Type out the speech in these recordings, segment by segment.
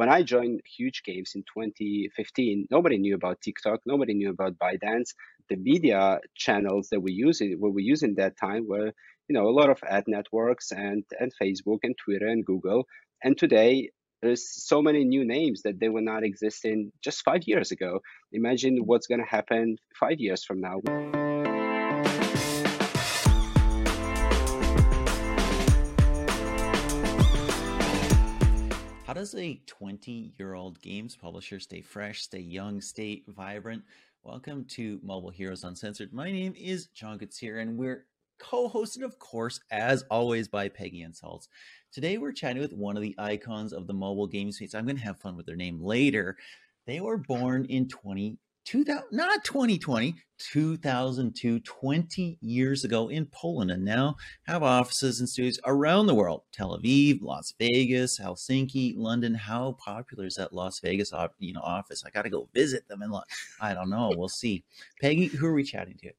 when I joined Huuuge Games in 2015, nobody knew about TikTok, nobody knew about ByteDance. The media channels that we use it, what we use in that time were, you know, a lot of ad networks and and Facebook and Twitter and Google. And today there's so many new names that they were not existing just five years ago. Imagine what's going to happen five years from now. How does a 20 year old games publisher stay fresh, stay young, stay vibrant? Welcome to Mobile Heroes Uncensored. My name is John here, and we're co hosted, of course, as always, by Peggy Anne Salz. Today, we're chatting with one of the icons of the mobile gaming space. I'm going to have fun with their name later. They were born in 20 2000, not 2020, 2002, 20 years ago in Poland, and now have offices and studios around the world Tel Aviv, Las Vegas, Helsinki, London. How popular is that Las Vegas you know, office? I got to go visit them. And look. I don't know. We'll see. Peggy, who are we chatting to?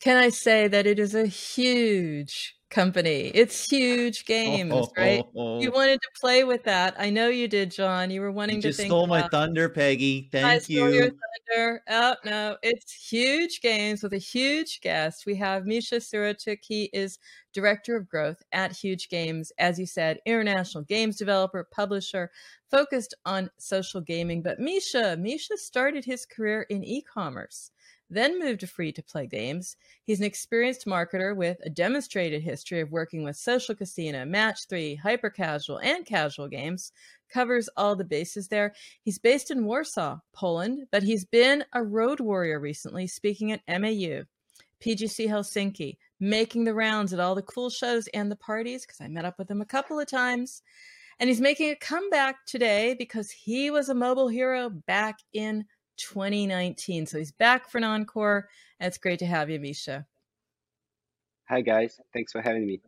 Can I say that it is a huge company. It's huge games, oh, right? Oh, oh. You wanted to play with that. I know you did, John. You were wanting you to just stole my thunder, Peggy. Thank I you. Stole your thunder. Oh no, it's huge games with a huge guest. We have Misha Sirochik. He is director of growth at Huuuge Games. As you said, international games developer, publisher, focused on social gaming. But Misha, Misha started his career in e-commerce then moved to free to play games. He's an experienced marketer with a demonstrated history of working with social casino, match three, hyper casual, and casual games. Covers all the bases there. He's based in Warsaw, Poland, but he's been a road warrior recently, speaking at MAU, PGC Helsinki, making the rounds at all the cool shows and the parties, because I met up with him a couple of times. And he's making a comeback today because he was a mobile hero back in 2019. So he's back for an encore. And it's great to have you, Misha. Hi, guys. Thanks for having me.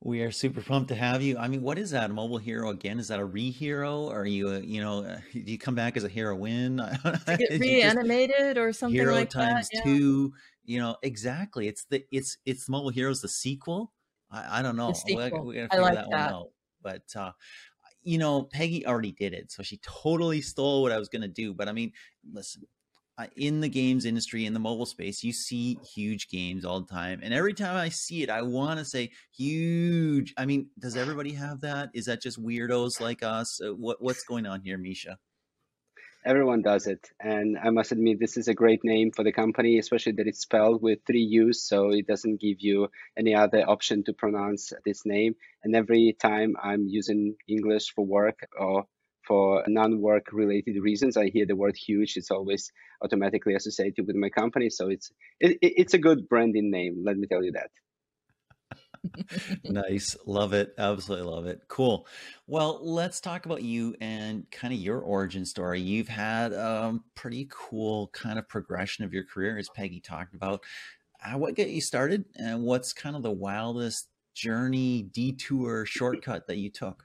We are super pumped to have you. I mean, what is that? A mobile hero again? Is that a re-hero? Are you, a, you know, uh, do you come back as a heroine? Get reanimated or something like that? hero like times that? two. You know, exactly. It's the it's it's mobile heroes the sequel. I, I don't know. We, we gotta figure I like that, that, one out. But uh, you know, Peggy already did it. So she totally stole what I was going to do. But I mean, listen, in the games industry, in the mobile space, you see huge games all the time. And every time I see it, I want to say huge. I mean, does everybody have that? Is that just weirdos like us? Uh, what, what's going on here, Misha? Everyone does it. And I must admit, this is a great name for the company, especially that it's spelled with three U's, so it doesn't give you any other option to pronounce this name. And every time I'm using English for work or for non-work related reasons, I hear the word huge. It's always automatically associated with my company, so it's it, it's a good branding name. Let me tell you that nice. Love it. Absolutely love it. Cool. Well, let's talk about you and kind of your origin story. You've had a um, pretty cool kind of progression of your career, as Peggy talked about. Uh, what got you started, and what's kind of the wildest journey, detour, shortcut that you took?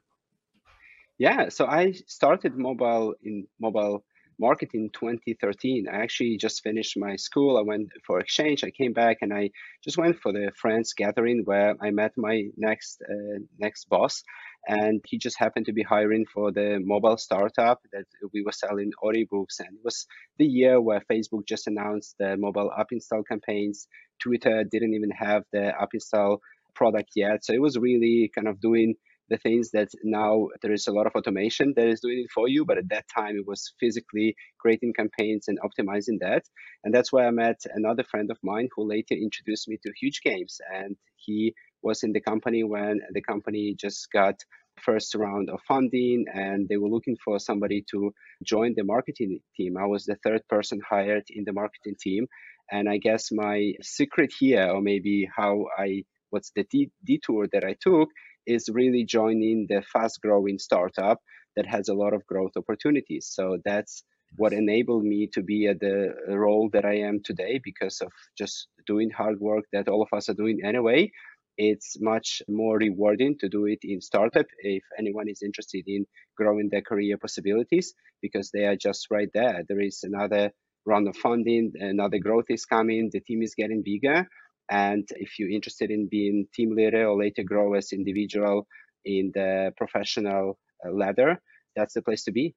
Yeah, so I started mobile in mobile marketing 2013. I actually just finished my school. I went for exchange. I came back and I just went for the friends gathering where I met my next uh, next boss, and he just happened to be hiring for the mobile startup that we were selling audiobooks. And it was the year where Facebook just announced the mobile app install campaigns. Twitter didn't even have the app install product yet, so it was really kind of doing the things that now there is a lot of automation that is doing it for you. But at that time, it was physically creating campaigns and optimizing that. And that's where I met another friend of mine who later introduced me to Huuuge Games. And he was in the company when the company just got first round of funding and they were looking for somebody to join the marketing team. I was the third person hired in the marketing team. And I guess my secret here, or maybe how I, what's the detour that I took, is really joining the fast growing startup that has a lot of growth opportunities. So that's what enabled me to be at the role that I am today because of just doing hard work that all of us are doing anyway. It's much more rewarding to do it in startup if anyone is interested in growing their career possibilities because they are just right there. There is another round of funding, another growth is coming, the team is getting bigger, and if you're interested in being team leader or later grow as individual in the professional uh, ladder, that's the place to be.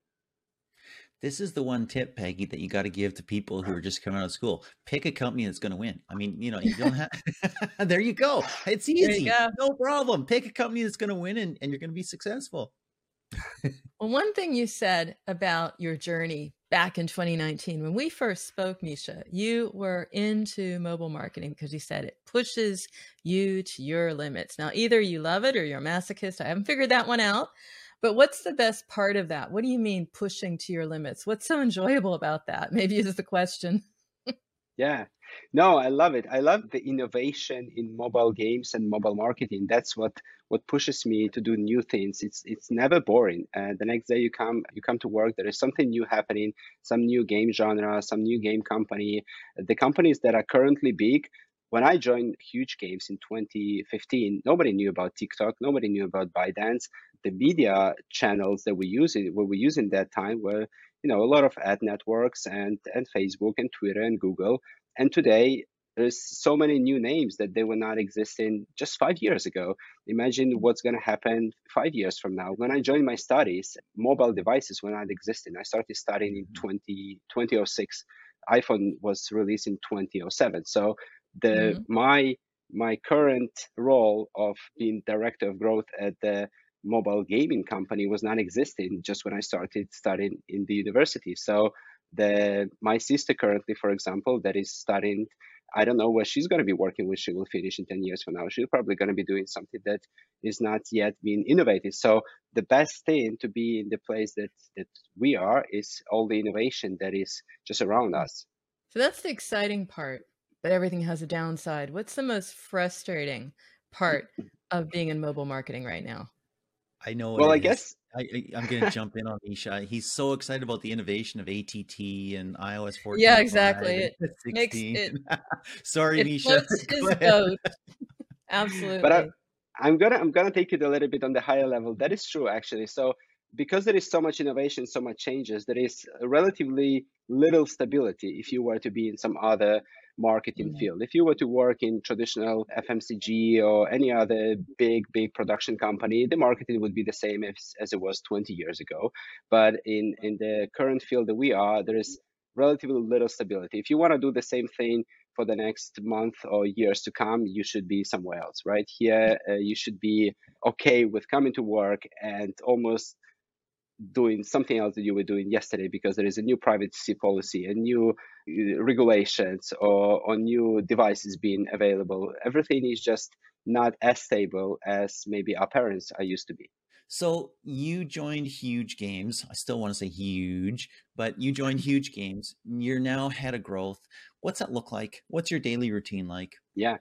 This is the one tip, Peggy, that you got to give to people who are just coming out of school. Pick a company that's going to win. I mean, you know, you don't have. there you go. It's easy. No problem. Pick a company that's going to win, and, and you're going to be successful. well, one thing you said about your journey back in 2019, when we first spoke, Misha, you were into mobile marketing because you said it pushes you to your limits. Now, either you love it or you're a masochist. I haven't figured that one out. But what's the best part of that? What do you mean pushing to your limits? What's so enjoyable about that? Maybe is the question. Yeah. No, I love it. I love the innovation in mobile games and mobile marketing. That's what what pushes me to do new things. It's it's never boring. Uh, the next day you come you come to work, there is something new happening, some new game genre, some new game company. The companies that are currently big when I joined Huuuge Games in 2015, nobody knew about TikTok, nobody knew about ByteDance. The media channels that we use what we use in that time were, you know, a lot of ad networks and and Facebook and Twitter and Google. And today there's so many new names that they were not existing just five years ago. Imagine what's going to happen five years from now. When I joined my studies, mobile devices were not existing. I started studying in 20, 2006. iPhone was released in 2007. So the mm-hmm. my my current role of being director of growth at the mobile gaming company was non-existent just when I started studying in the university. So the my sister currently, for example, that is studying, I don't know where she's going to be working when she will finish in 10 years from now. She's probably going to be doing something that is not yet being innovated. So the best thing to be in the place that that we are is all the innovation that is just around us. So that's the exciting part but everything has a downside. What's the most frustrating part of being in mobile marketing right now? I know. Well, I guess I, am going to jump in on Misha. He's so excited about the innovation of ATT and iOS 14. Yeah, exactly. It makes it. Sorry, it Misha. Absolutely. But I, I'm gonna I'm gonna take it a little bit on the higher level. That is true, actually. So because there is so much innovation, so much changes, there is relatively little stability if you were to be in some other marketing mm-hmm. field. If you were to work in traditional FMCG or any other big, big production company, the marketing would be the same as, as it was 20 years ago. But in, in the current field that we are, there is relatively little stability. If you want to do the same thing for the next month or years to come, you should be somewhere else, right? Here, uh, you should be okay with coming to work and almost doing something else that you were doing yesterday because there is a new privacy policy, a new uh, regulations, or, or new devices being available. Everything is just not as stable as maybe our parents are used to be. So you joined Huuuge Games. I still want to say huge, but you joined Huuuge Games. You're now head of growth. What's that look like? What's your daily routine like? Yeah.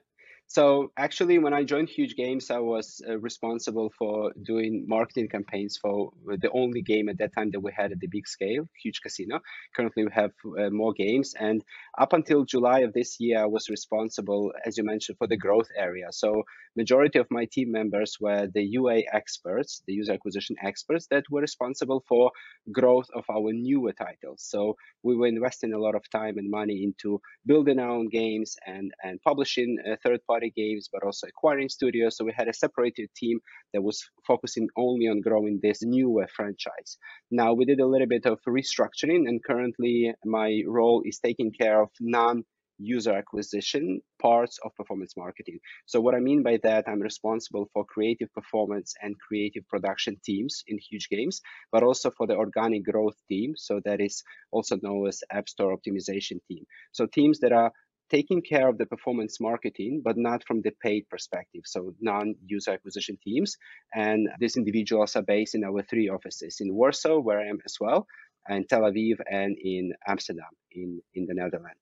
So actually, when I joined Huuuge Games, I was uh, responsible for doing marketing campaigns for the only game at that time that we had at the big scale, Huuuge Casino. Currently, we have uh, more games, and up until July of this year, I was responsible, as you mentioned, for the growth area. So majority of my team members were the UA experts, the user acquisition experts that were responsible for growth of our newer titles. So we were investing a lot of time and money into building our own games and and publishing uh, third party party games, but also acquiring studios. So we had a separated team that was focusing only on growing this new franchise. Now we did a little bit of restructuring, and currently my role is taking care of non user acquisition parts of performance marketing. So what I mean by that, I'm responsible for creative performance and creative production teams in Huuuge Games, but also for the organic growth team. So that is also known as App Store optimization team. So teams that are taking care of the performance marketing, but not from the paid perspective, so non-user acquisition teams. And these individuals are based in our three offices in Warsaw, where I am as well, and Tel Aviv and in Amsterdam in, in the Netherlands.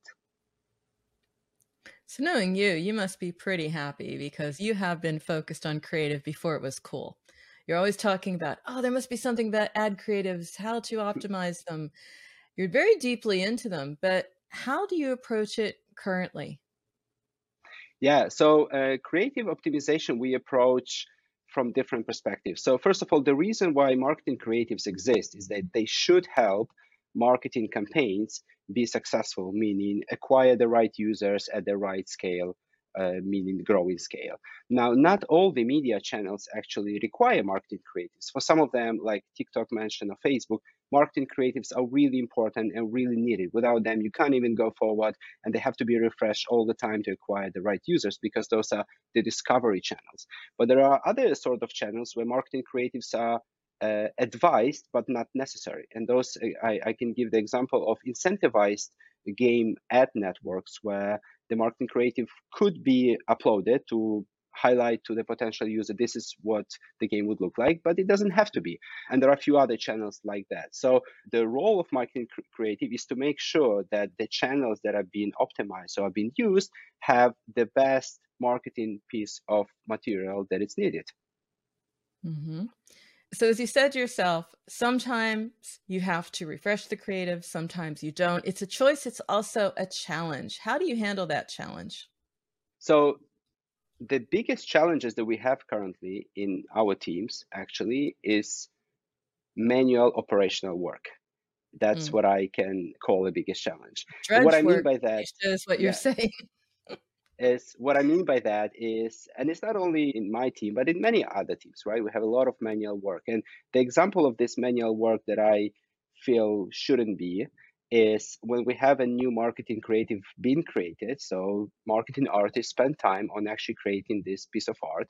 So knowing you, you must be pretty happy because you have been focused on creative before it was cool. You're always talking about, oh, there must be something about ad creatives, how to optimize them. You're very deeply into them, but how do you approach it currently? Yeah, so uh, creative optimization we approach from different perspectives. So first of all, the reason why marketing creatives exist is that they should help marketing campaigns be successful, meaning acquire the right users at the right scale, uh, meaning growing scale. Now, not all the media channels actually require marketing creatives. For some of them, like TikTok mentioned or Facebook, marketing creatives are really important and really needed. Without them, you can't even go forward, and they have to be refreshed all the time to acquire the right users because those are the discovery channels. But there are other sort of channels where marketing creatives are uh, advised but not necessary. And those I, I can give the example of incentivized game ad networks where the marketing creative could be uploaded to highlight to the potential user this is what the game would look like but it doesn't have to be and there are a few other channels like that so the role of marketing creative is to make sure that the channels that are being optimized or are being used have the best marketing piece of material that is needed mm-hmm. So, as you said yourself, sometimes you have to refresh the creative, sometimes you don't. It's a choice, it's also a challenge. How do you handle that challenge? So, the biggest challenges that we have currently in our teams actually is manual operational work. That's mm. what I can call the biggest challenge. what I mean by that is what you're yeah. saying is what I mean by that is, and it's not only in my team, but in many other teams, right? We have a lot of manual work. And the example of this manual work that I feel shouldn't be is when we have a new marketing creative being created. So marketing artists spend time on actually creating this piece of art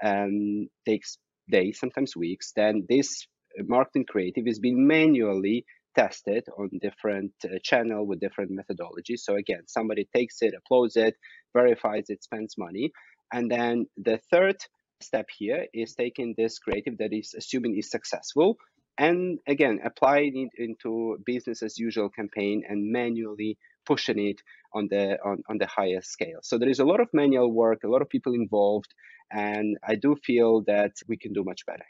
and takes days, sometimes weeks. Then this marketing creative is being manually tested on different uh, channel with different methodologies. So again, somebody takes it, uploads it, verifies it, spends money. And then the third step here is taking this creative that is assuming is successful and again applying it into business as usual campaign and manually pushing it on the on, on the highest scale so there is a lot of manual work a lot of people involved and i do feel that we can do much better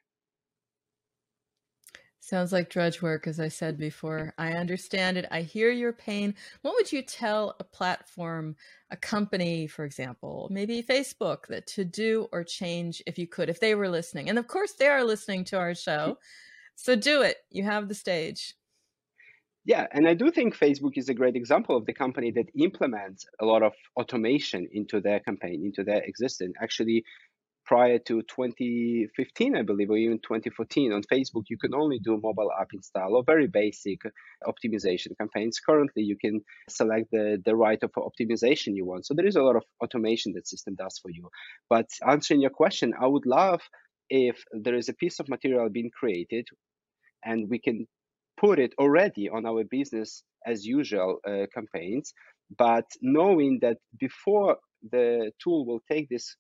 Sounds like drudge work, as I said before. I understand it. I hear your pain. What would you tell a platform, a company, for example, maybe Facebook, that to do or change if you could, if they were listening? And of course, they are listening to our show. So do it. You have the stage. Yeah, and I do think Facebook is a great example of the company that implements a lot of automation into their campaign, into their existence. Actually, prior to 2015, I believe, or even 2014 on Facebook, you can only do mobile app install or very basic optimization campaigns. Currently, you can select the, the right of optimization you want. So there is a lot of automation that system does for you. But answering your question, I would love if there is a piece of material being created and we can put it already on our business as usual uh, campaigns, but knowing that before the tool will take this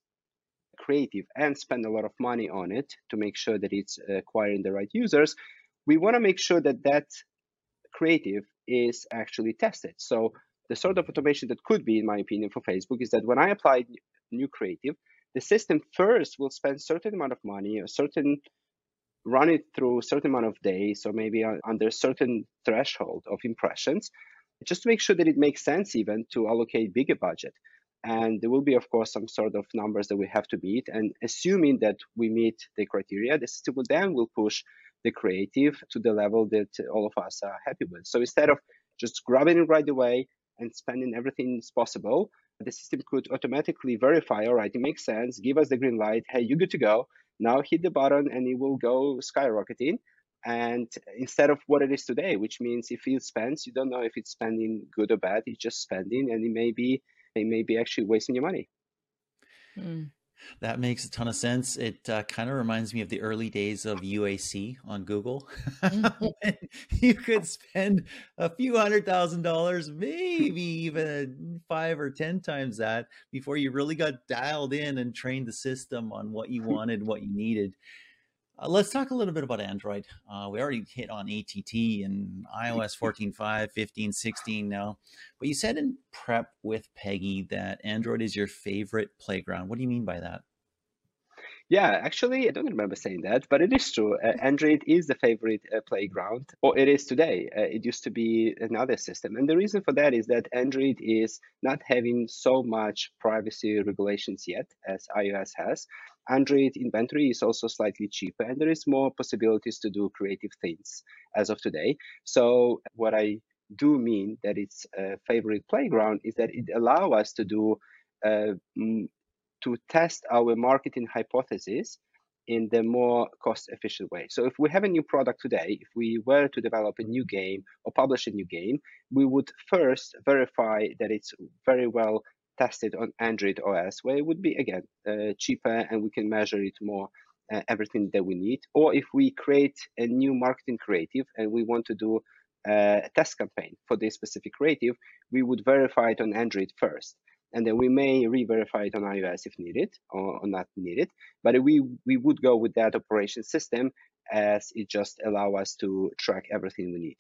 creative and spend a lot of money on it to make sure that it's acquiring the right users, we want to make sure that that creative is actually tested. So the sort of automation that could be, in my opinion, for Facebook is that when I apply new creative, the system first will spend certain amount of money, a certain run it through a certain amount of days, or maybe under a certain threshold of impressions, just to make sure that it makes sense even to allocate bigger budget. And there will be, of course, some sort of numbers that we have to meet. And assuming that we meet the criteria, the system will then will push the creative to the level that all of us are happy with. So instead of just grabbing it right away and spending everything possible, the system could automatically verify, all right, it makes sense, give us the green light, hey, you're good to go. Now hit the button and it will go skyrocketing. And instead of what it is today, which means if it spends, you don't know if it's spending good or bad, it's just spending and it may be it may be actually wasting your money. Mm. That makes a ton of sense. It uh, kind of reminds me of the early days of UAC on Google. Mm-hmm. you could spend a few hundred thousand dollars, maybe even five or 10 times that before you really got dialed in and trained the system on what you wanted, what you needed. Uh, let's talk a little bit about Android. Uh, we already hit on ATT and iOS 14.5, 15, 16 now. But you said in prep with Peggy that Android is your favorite playground. What do you mean by that? Yeah, actually, I don't remember saying that, but it is true. Uh, Android is the favorite uh, playground, or it is today. Uh, it used to be another system. And the reason for that is that Android is not having so much privacy regulations yet as iOS has. Android inventory is also slightly cheaper, and there is more possibilities to do creative things as of today. So, what I do mean that it's a favorite playground is that it allows us to do uh, to test our marketing hypothesis in the more cost efficient way. So if we have a new product today, if we were to develop a new game or publish a new game, we would first verify that it's very well tested on Android OS, where it would be again uh, cheaper and we can measure it more uh, everything that we need. Or if we create a new marketing creative and we want to do uh, a test campaign for this specific creative, we would verify it on Android first and then we may re-verify it on iOS if needed or, or, not needed. But we we would go with that operation system as it just allow us to track everything we need.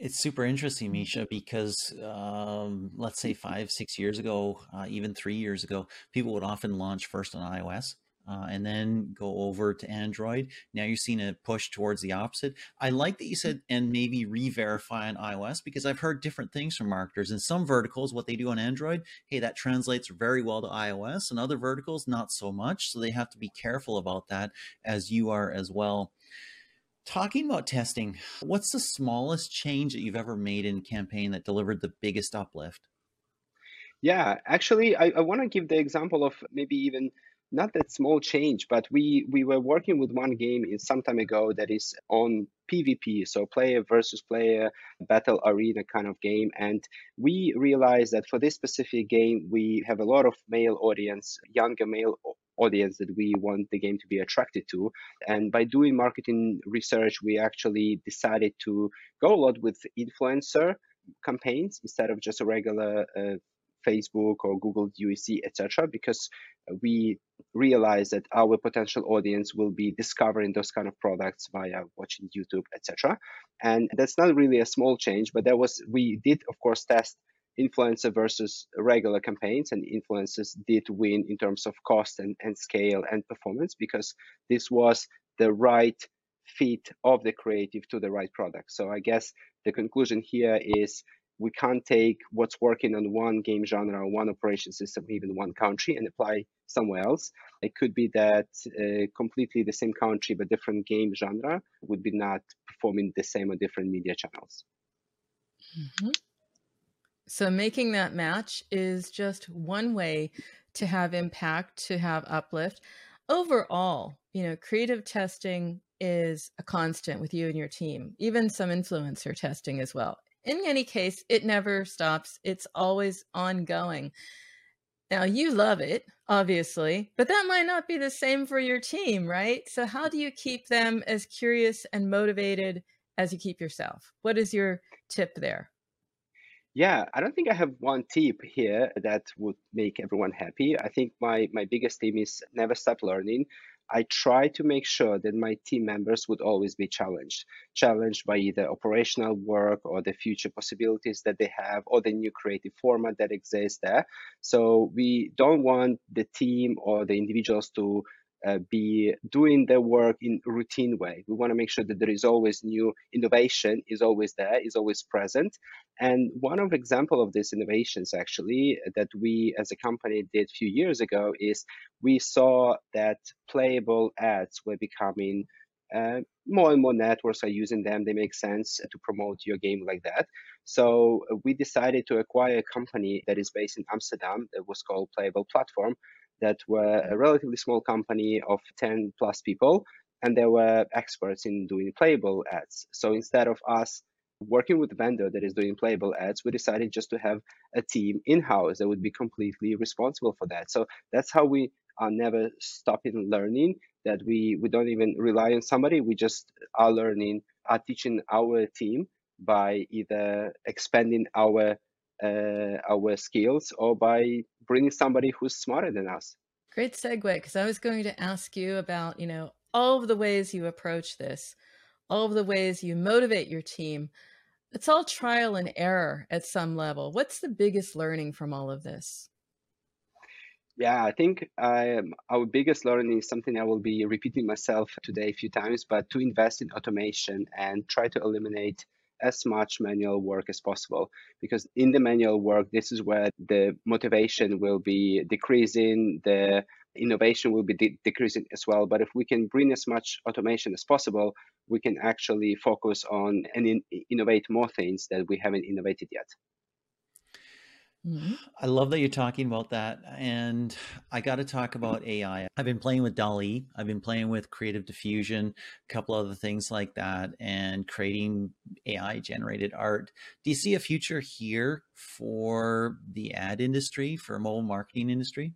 It's super interesting, Misha, because um, let's say five, six years ago, uh, even three years ago, people would often launch first on iOS uh, and then go over to Android. Now you're seeing a push towards the opposite. I like that you said and maybe re-verify on iOS because I've heard different things from marketers. In some verticals, what they do on Android, hey, that translates very well to iOS, and other verticals not so much. So they have to be careful about that, as you are as well. Talking about testing, what's the smallest change that you've ever made in campaign that delivered the biggest uplift? Yeah, actually, I, I want to give the example of maybe even not that small change, but we we were working with one game some time ago that is on PvP, so player versus player battle arena kind of game, and we realized that for this specific game we have a lot of male audience, younger male audience that we want the game to be attracted to. And by doing marketing research, we actually decided to go a lot with influencer campaigns instead of just a regular uh, Facebook or Google UGC, etc., because we realize that our potential audience will be discovering those kind of products via watching YouTube, etc. And that's not really a small change, but that was we did of course test influencer versus regular campaigns and influencers did win in terms of cost and, and scale and performance because this was the right fit of the creative to the right product. So I guess the conclusion here is we can't take what's working on one game genre or one operation system, even one country, and apply somewhere else. It could be that uh, completely the same country but different game genre would be not performing the same on different media channels. Mm-hmm. So making that match is just one way to have impact, to have uplift. Overall, you know, creative testing is a constant with you and your team, even some influencer testing as well in any case, it never stops. It's always ongoing. Now, you love it, obviously, but that might not be the same for your team, right? So, how do you keep them as curious and motivated as you keep yourself? What is your tip there? Yeah, I don't think I have one tip here that would make everyone happy. I think my my biggest theme is never stop learning. I try to make sure that my team members would always be challenged, challenged by either operational work or the future possibilities that they have or the new creative format that exists there. So we don't want the team or the individuals to uh, be doing their work in routine way. We want to make sure that there is always new innovation is always there, is always present. And one of example of these innovations actually that we as a company did a few years ago is we saw that playable ads were becoming uh, more and more networks are using them. They make sense to promote your game like that. So we decided to acquire a company that is based in Amsterdam that was called Playable Platform that were a relatively small company of 10 plus people, and they were experts in doing playable ads. So instead of us working with a vendor that is doing playable ads, we decided just to have a team in house that would be completely responsible for that. So that's how we are never stopping learning. That we we don't even rely on somebody. We just are learning, are teaching our team by either expanding our uh, our skills or by bringing somebody who's smarter than us. Great segue, because I was going to ask you about, you know, all of the ways you approach this, all of the ways you motivate your team. It's all trial and error at some level. What's the biggest learning from all of this? Yeah, I think um, our biggest learning is something I will be repeating myself today a few times, but to invest in automation and try to eliminate as much manual work as possible because in the manual work this is where the motivation will be decreasing the innovation will be de- decreasing as well. But if we can bring as much automation as possible we can actually focus on and in- innovate more things that we haven't innovated yet Mm-hmm. I love that you're talking about that. And I got to talk about AI. I've been playing with DALL-E, I've been playing with Creative Diffusion, a couple other things like that, and creating AI generated art. Do you see a future here for the ad industry, for mobile marketing industry?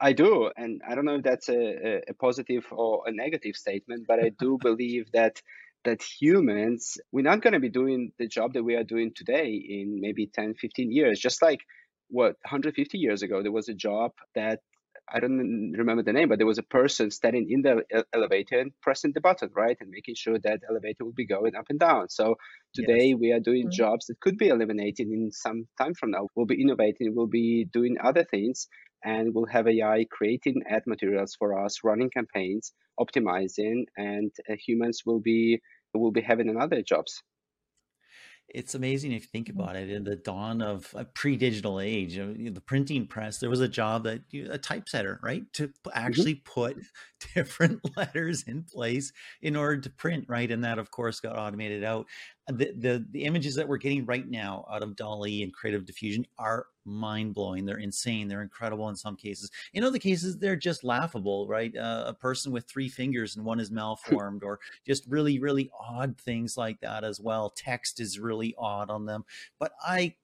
I do, and I don't know if that's a, a positive or a negative statement, but I do believe that that humans we're not going to be doing the job that we are doing today in maybe 10 15 years just like what 150 years ago there was a job that i don't remember the name but there was a person standing in the elevator and pressing the button right and making sure that elevator will be going up and down so today yes. we are doing mm-hmm. jobs that could be eliminated in some time from now we'll be innovating we'll be doing other things and we'll have AI creating ad materials for us, running campaigns, optimizing, and uh, humans will be will be having another jobs. It's amazing if you think mm-hmm. about it. In the dawn of a pre-digital age, the printing press, there was a job that a typesetter, right, to mm-hmm. actually put different letters in place in order to print, right, and that of course got automated out the, the the images that we're getting right now out of DALL-E and Creative Diffusion are mind blowing. They're insane. They're incredible in some cases. In other cases, they're just laughable. Right? Uh, a person with three fingers and one is malformed, or just really really odd things like that as well. Text is really odd on them, but I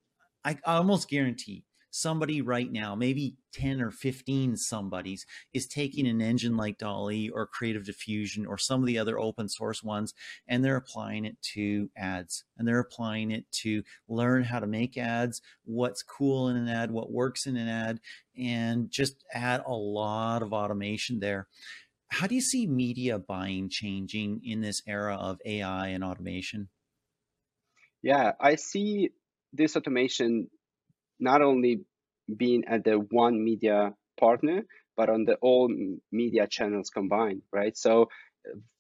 I almost guarantee somebody right now, maybe 10 or 15 somebodies, is taking an engine like DALL-E or Creative Diffusion or some of the other open source ones, and they're applying it to ads and they're applying it to learn how to make ads, what's cool in an ad, what works in an ad, and just add a lot of automation there. How do you see media buying changing in this era of AI and automation? Yeah, I see this automation not only being at the one media partner, but on the all media channels combined, right? So,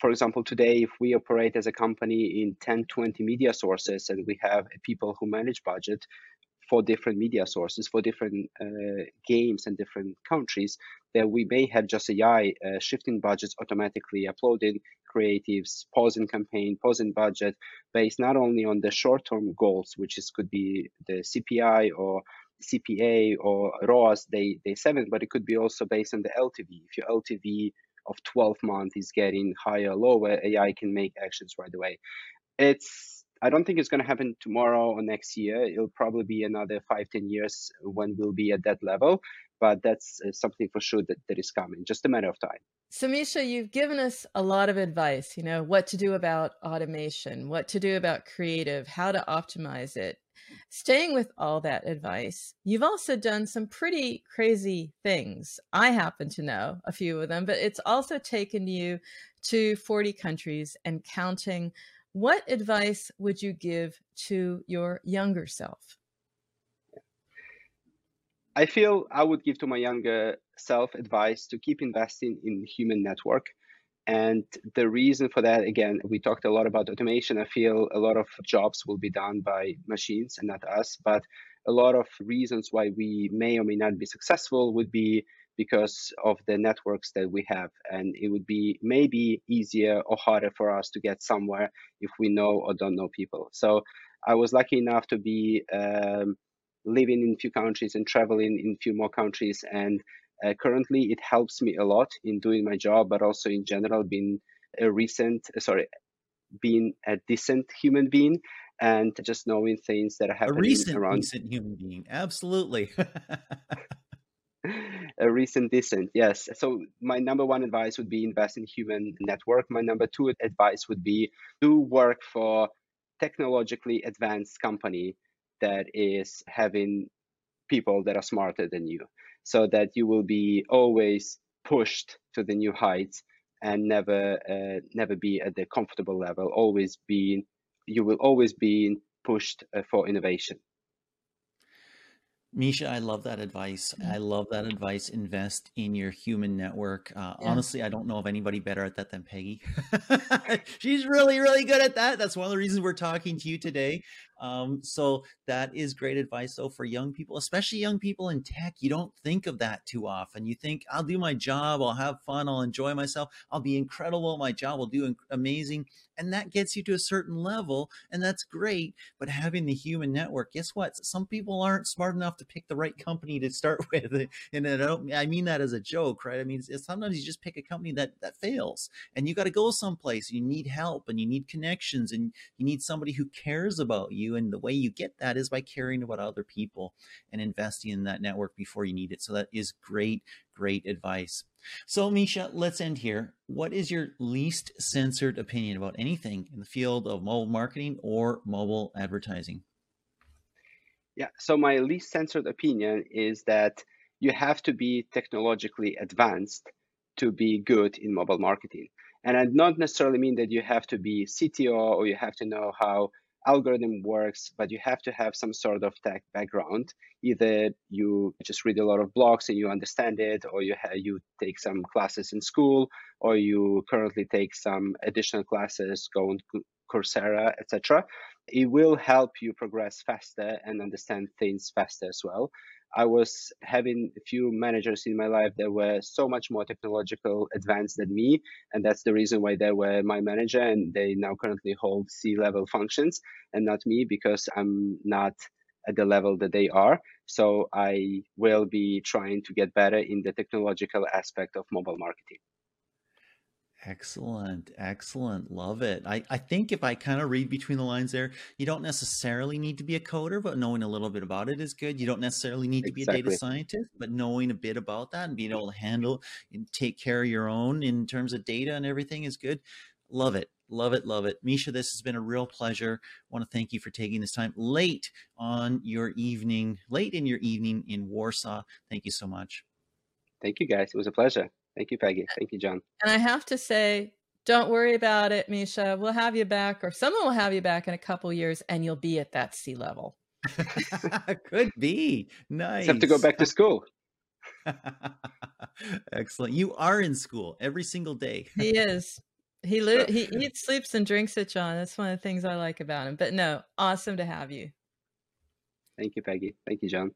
for example, today, if we operate as a company in 10, 20 media sources and we have people who manage budget for different media sources, for different uh, games and different countries, that we may have just AI uh, shifting budgets automatically, uploading creatives, pausing campaign, pausing budget, based not only on the short-term goals, which is could be the CPI or CPA or ROAS day day seven, but it could be also based on the LTV. If your LTV of 12 months is getting higher, lower, AI can make actions right away. It's I don't think it's going to happen tomorrow or next year. It'll probably be another five, ten years when we'll be at that level. But that's uh, something for sure that, that is coming, just a matter of time. So, Misha, you've given us a lot of advice, you know, what to do about automation, what to do about creative, how to optimize it. Staying with all that advice, you've also done some pretty crazy things. I happen to know a few of them, but it's also taken you to 40 countries and counting. What advice would you give to your younger self? I feel I would give to my younger self advice to keep investing in human network and the reason for that, again, we talked a lot about automation. I feel a lot of jobs will be done by machines and not us. But a lot of reasons why we may or may not be successful would be because of the networks that we have. And it would be maybe easier or harder for us to get somewhere if we know or don't know people. So I was lucky enough to be um, living in a few countries and traveling in a few more countries. And uh, currently, it helps me a lot in doing my job, but also in general, being a recent, uh, sorry, being a decent human being and just knowing things that are happening a recent around. decent human being, absolutely. a recent decent, yes. So my number one advice would be invest in human network. My number two advice would be do work for technologically advanced company that is having people that are smarter than you so that you will be always pushed to the new heights and never uh, never be at the comfortable level always being you will always be pushed uh, for innovation Misha, I love that advice. I love that advice. Invest in your human network. Uh, yeah. Honestly, I don't know of anybody better at that than Peggy. She's really, really good at that. That's one of the reasons we're talking to you today. Um, so that is great advice, though, for young people, especially young people in tech. You don't think of that too often. You think, I'll do my job, I'll have fun, I'll enjoy myself, I'll be incredible my job, I'll do amazing. And that gets you to a certain level, and that's great. But having the human network, guess what? Some people aren't smart enough to pick the right company to start with. And I don't, I mean that as a joke, right? I mean, sometimes you just pick a company that that fails, and you got to go someplace. You need help, and you need connections, and you need somebody who cares about you. And the way you get that is by caring about other people and investing in that network before you need it. So that is great, great advice. So, Misha, let's end here. What is your least censored opinion about anything in the field of mobile marketing or mobile advertising? Yeah, so my least censored opinion is that you have to be technologically advanced to be good in mobile marketing. And I don't necessarily mean that you have to be CTO or you have to know how algorithm works, but you have to have some sort of tech background. Either you just read a lot of blogs and you understand it, or you you take some classes in school, or you currently take some additional classes, go on Coursera, etc. It will help you progress faster and understand things faster as well. I was having a few managers in my life that were so much more technological advanced than me. And that's the reason why they were my manager and they now currently hold C level functions and not me because I'm not at the level that they are. So I will be trying to get better in the technological aspect of mobile marketing. Excellent. Excellent. Love it. I, I think if I kind of read between the lines there, you don't necessarily need to be a coder, but knowing a little bit about it is good. You don't necessarily need to be a data scientist, but knowing a bit about that and being able to handle and take care of your own in terms of data and everything is good. Love it. Love it. Love it. Misha, this has been a real pleasure. I want to thank you for taking this time late on your evening, late in your evening in Warsaw. Thank you so much. Thank you, guys. It was a pleasure. Thank you, Peggy. Thank you, John. And I have to say, don't worry about it, Misha. We'll have you back, or someone will have you back in a couple years, and you'll be at that sea level. Could be nice. have to go back to school. Excellent. You are in school every single day. he is. He li- he eats, sleeps, and drinks it, John. That's one of the things I like about him. But no, awesome to have you. Thank you, Peggy. Thank you, John.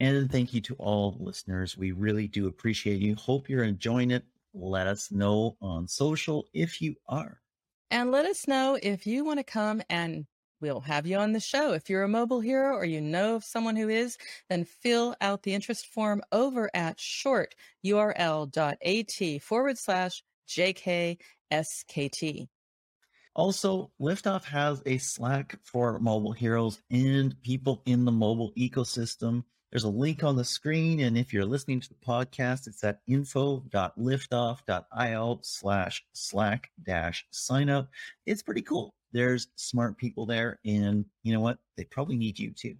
And thank you to all listeners. We really do appreciate you. Hope you're enjoying it. Let us know on social if you are. And let us know if you want to come and we'll have you on the show. If you're a mobile hero or you know of someone who is, then fill out the interest form over at shorturl.at forward slash JKSKT. Also, Liftoff has a Slack for mobile heroes and people in the mobile ecosystem. There's a link on the screen. And if you're listening to the podcast, it's at info.liftoff.io slash slack dash sign up. It's pretty cool. There's smart people there. And you know what? They probably need you too.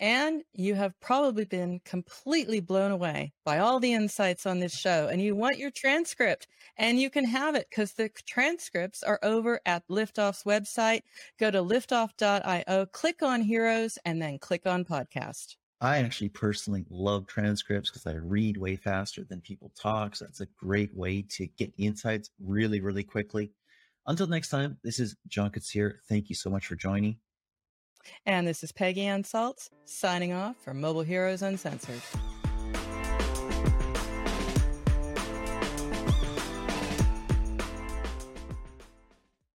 And you have probably been completely blown away by all the insights on this show. And you want your transcript, and you can have it because the transcripts are over at Liftoff's website. Go to liftoff.io, click on Heroes, and then click on Podcast. I actually personally love transcripts because I read way faster than people talk. So that's a great way to get insights really, really quickly. Until next time, this is John Koetsier. Thank you so much for joining. And this is Peggy Anne Salz signing off for Mobile Heroes Uncensored.